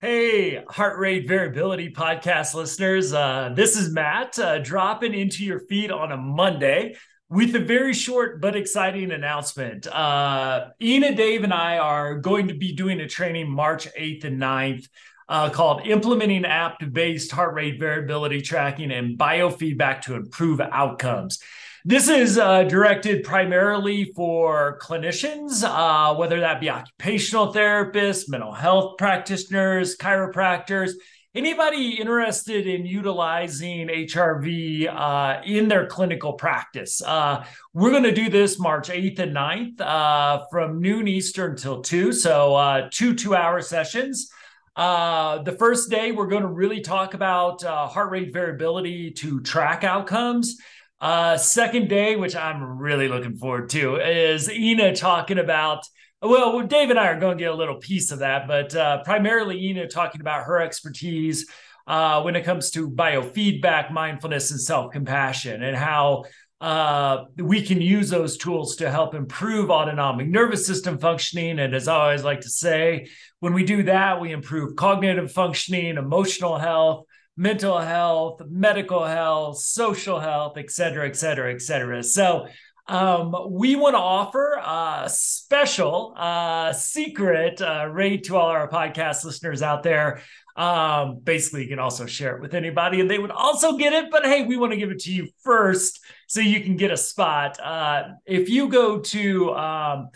Hey, heart rate variability podcast listeners. Uh, this is Matt uh, dropping into your feed on a Monday with a very short but exciting announcement. Uh, Inna, Dave, and I are going to be doing a training March 8th and 9th uh, called Implementing App Based Heart Rate Variability Tracking and Biofeedback to Improve Outcomes. This is uh, directed primarily for clinicians, uh, whether that be occupational therapists, mental health practitioners, chiropractors, anybody interested in utilizing HRV uh, in their clinical practice. Uh, we're going to do this March 8th and 9th uh, from noon Eastern till 2. So, uh, two two hour sessions. Uh, the first day, we're going to really talk about uh, heart rate variability to track outcomes. Uh, second day, which I'm really looking forward to, is Inna talking about. Well, Dave and I are going to get a little piece of that, but uh, primarily Inna talking about her expertise uh, when it comes to biofeedback, mindfulness, and self compassion, and how uh, we can use those tools to help improve autonomic nervous system functioning. And as I always like to say, when we do that, we improve cognitive functioning, emotional health, mental health, medical health, social health, et cetera, et cetera, et cetera. So um, we want to offer a special uh, secret uh, rate to all our podcast listeners out there. Um, basically, you can also share it with anybody and they would also get it. But hey, we want to give it to you first so you can get a spot. Uh, if you go to um,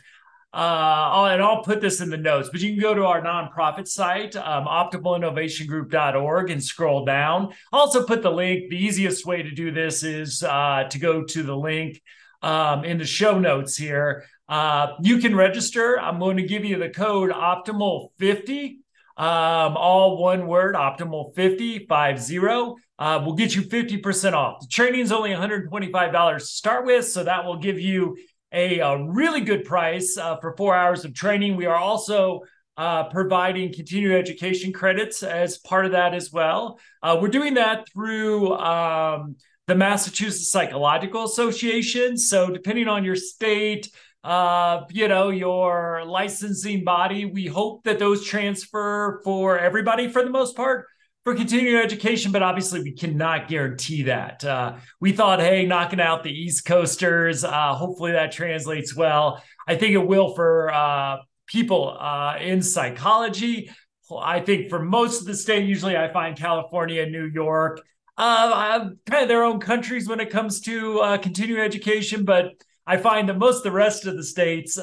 uh, and I'll put this in the notes, but you can go to our nonprofit site, um, optimalinnovationgroup.org, and scroll down. I'll also put the link. The easiest way to do this is uh, to go to the link um, in the show notes here. Uh, you can register. I'm going to give you the code optimal50, um, all one word, optimal50, 50. Uh, will get you 50% off. The training is only $125 to start with, so that will give you a, a really good price uh, for four hours of training. We are also uh, providing continuing education credits as part of that as well. Uh, we're doing that through um, the Massachusetts Psychological Association. So, depending on your state, uh, you know, your licensing body, we hope that those transfer for everybody for the most part for continuing education, but obviously we cannot guarantee that. Uh, we thought, hey, knocking out the East Coasters, uh, hopefully that translates well. I think it will for uh, people uh, in psychology. I think for most of the state, usually I find California, New York, uh, kind of their own countries when it comes to uh, continuing education, but I find that most of the rest of the states,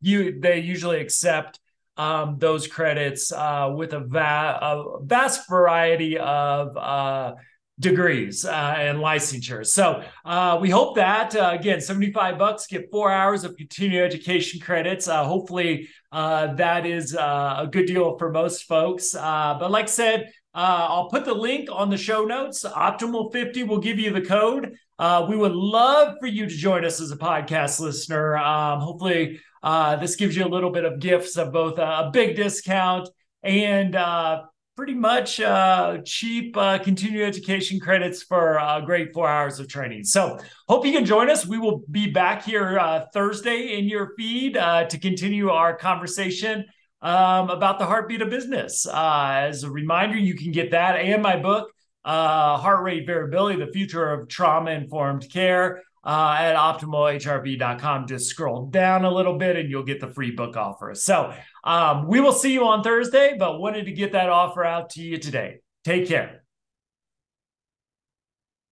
you they usually accept um, those credits uh, with a, va- a, vast variety of uh, degrees uh, and licensure. So uh, we hope that uh, again, 75 bucks, get four hours of continuing education credits. Uh, hopefully that is a good deal for most folks. but like I said, I'll put the link on the show notes. Optimal 50 will give you the code. We would love for you to join us as a podcast listener. Um, hopefully, uh, this gives you a little bit of gifts of both a big discount and uh, pretty much uh, cheap uh, continuing education credits for a great four hours of training. So, hope you can join us. We will be back here uh, Thursday in your feed uh, to continue our conversation um, about the heartbeat of business. as a reminder, you can get that and my book, Heart Rate Variability The Future of Trauma Informed Care uh, at optimalhrv.com. Just scroll down a little bit and you'll get the free book offer. So um, we will see you on Thursday, but wanted to get that offer out to you today. Take care.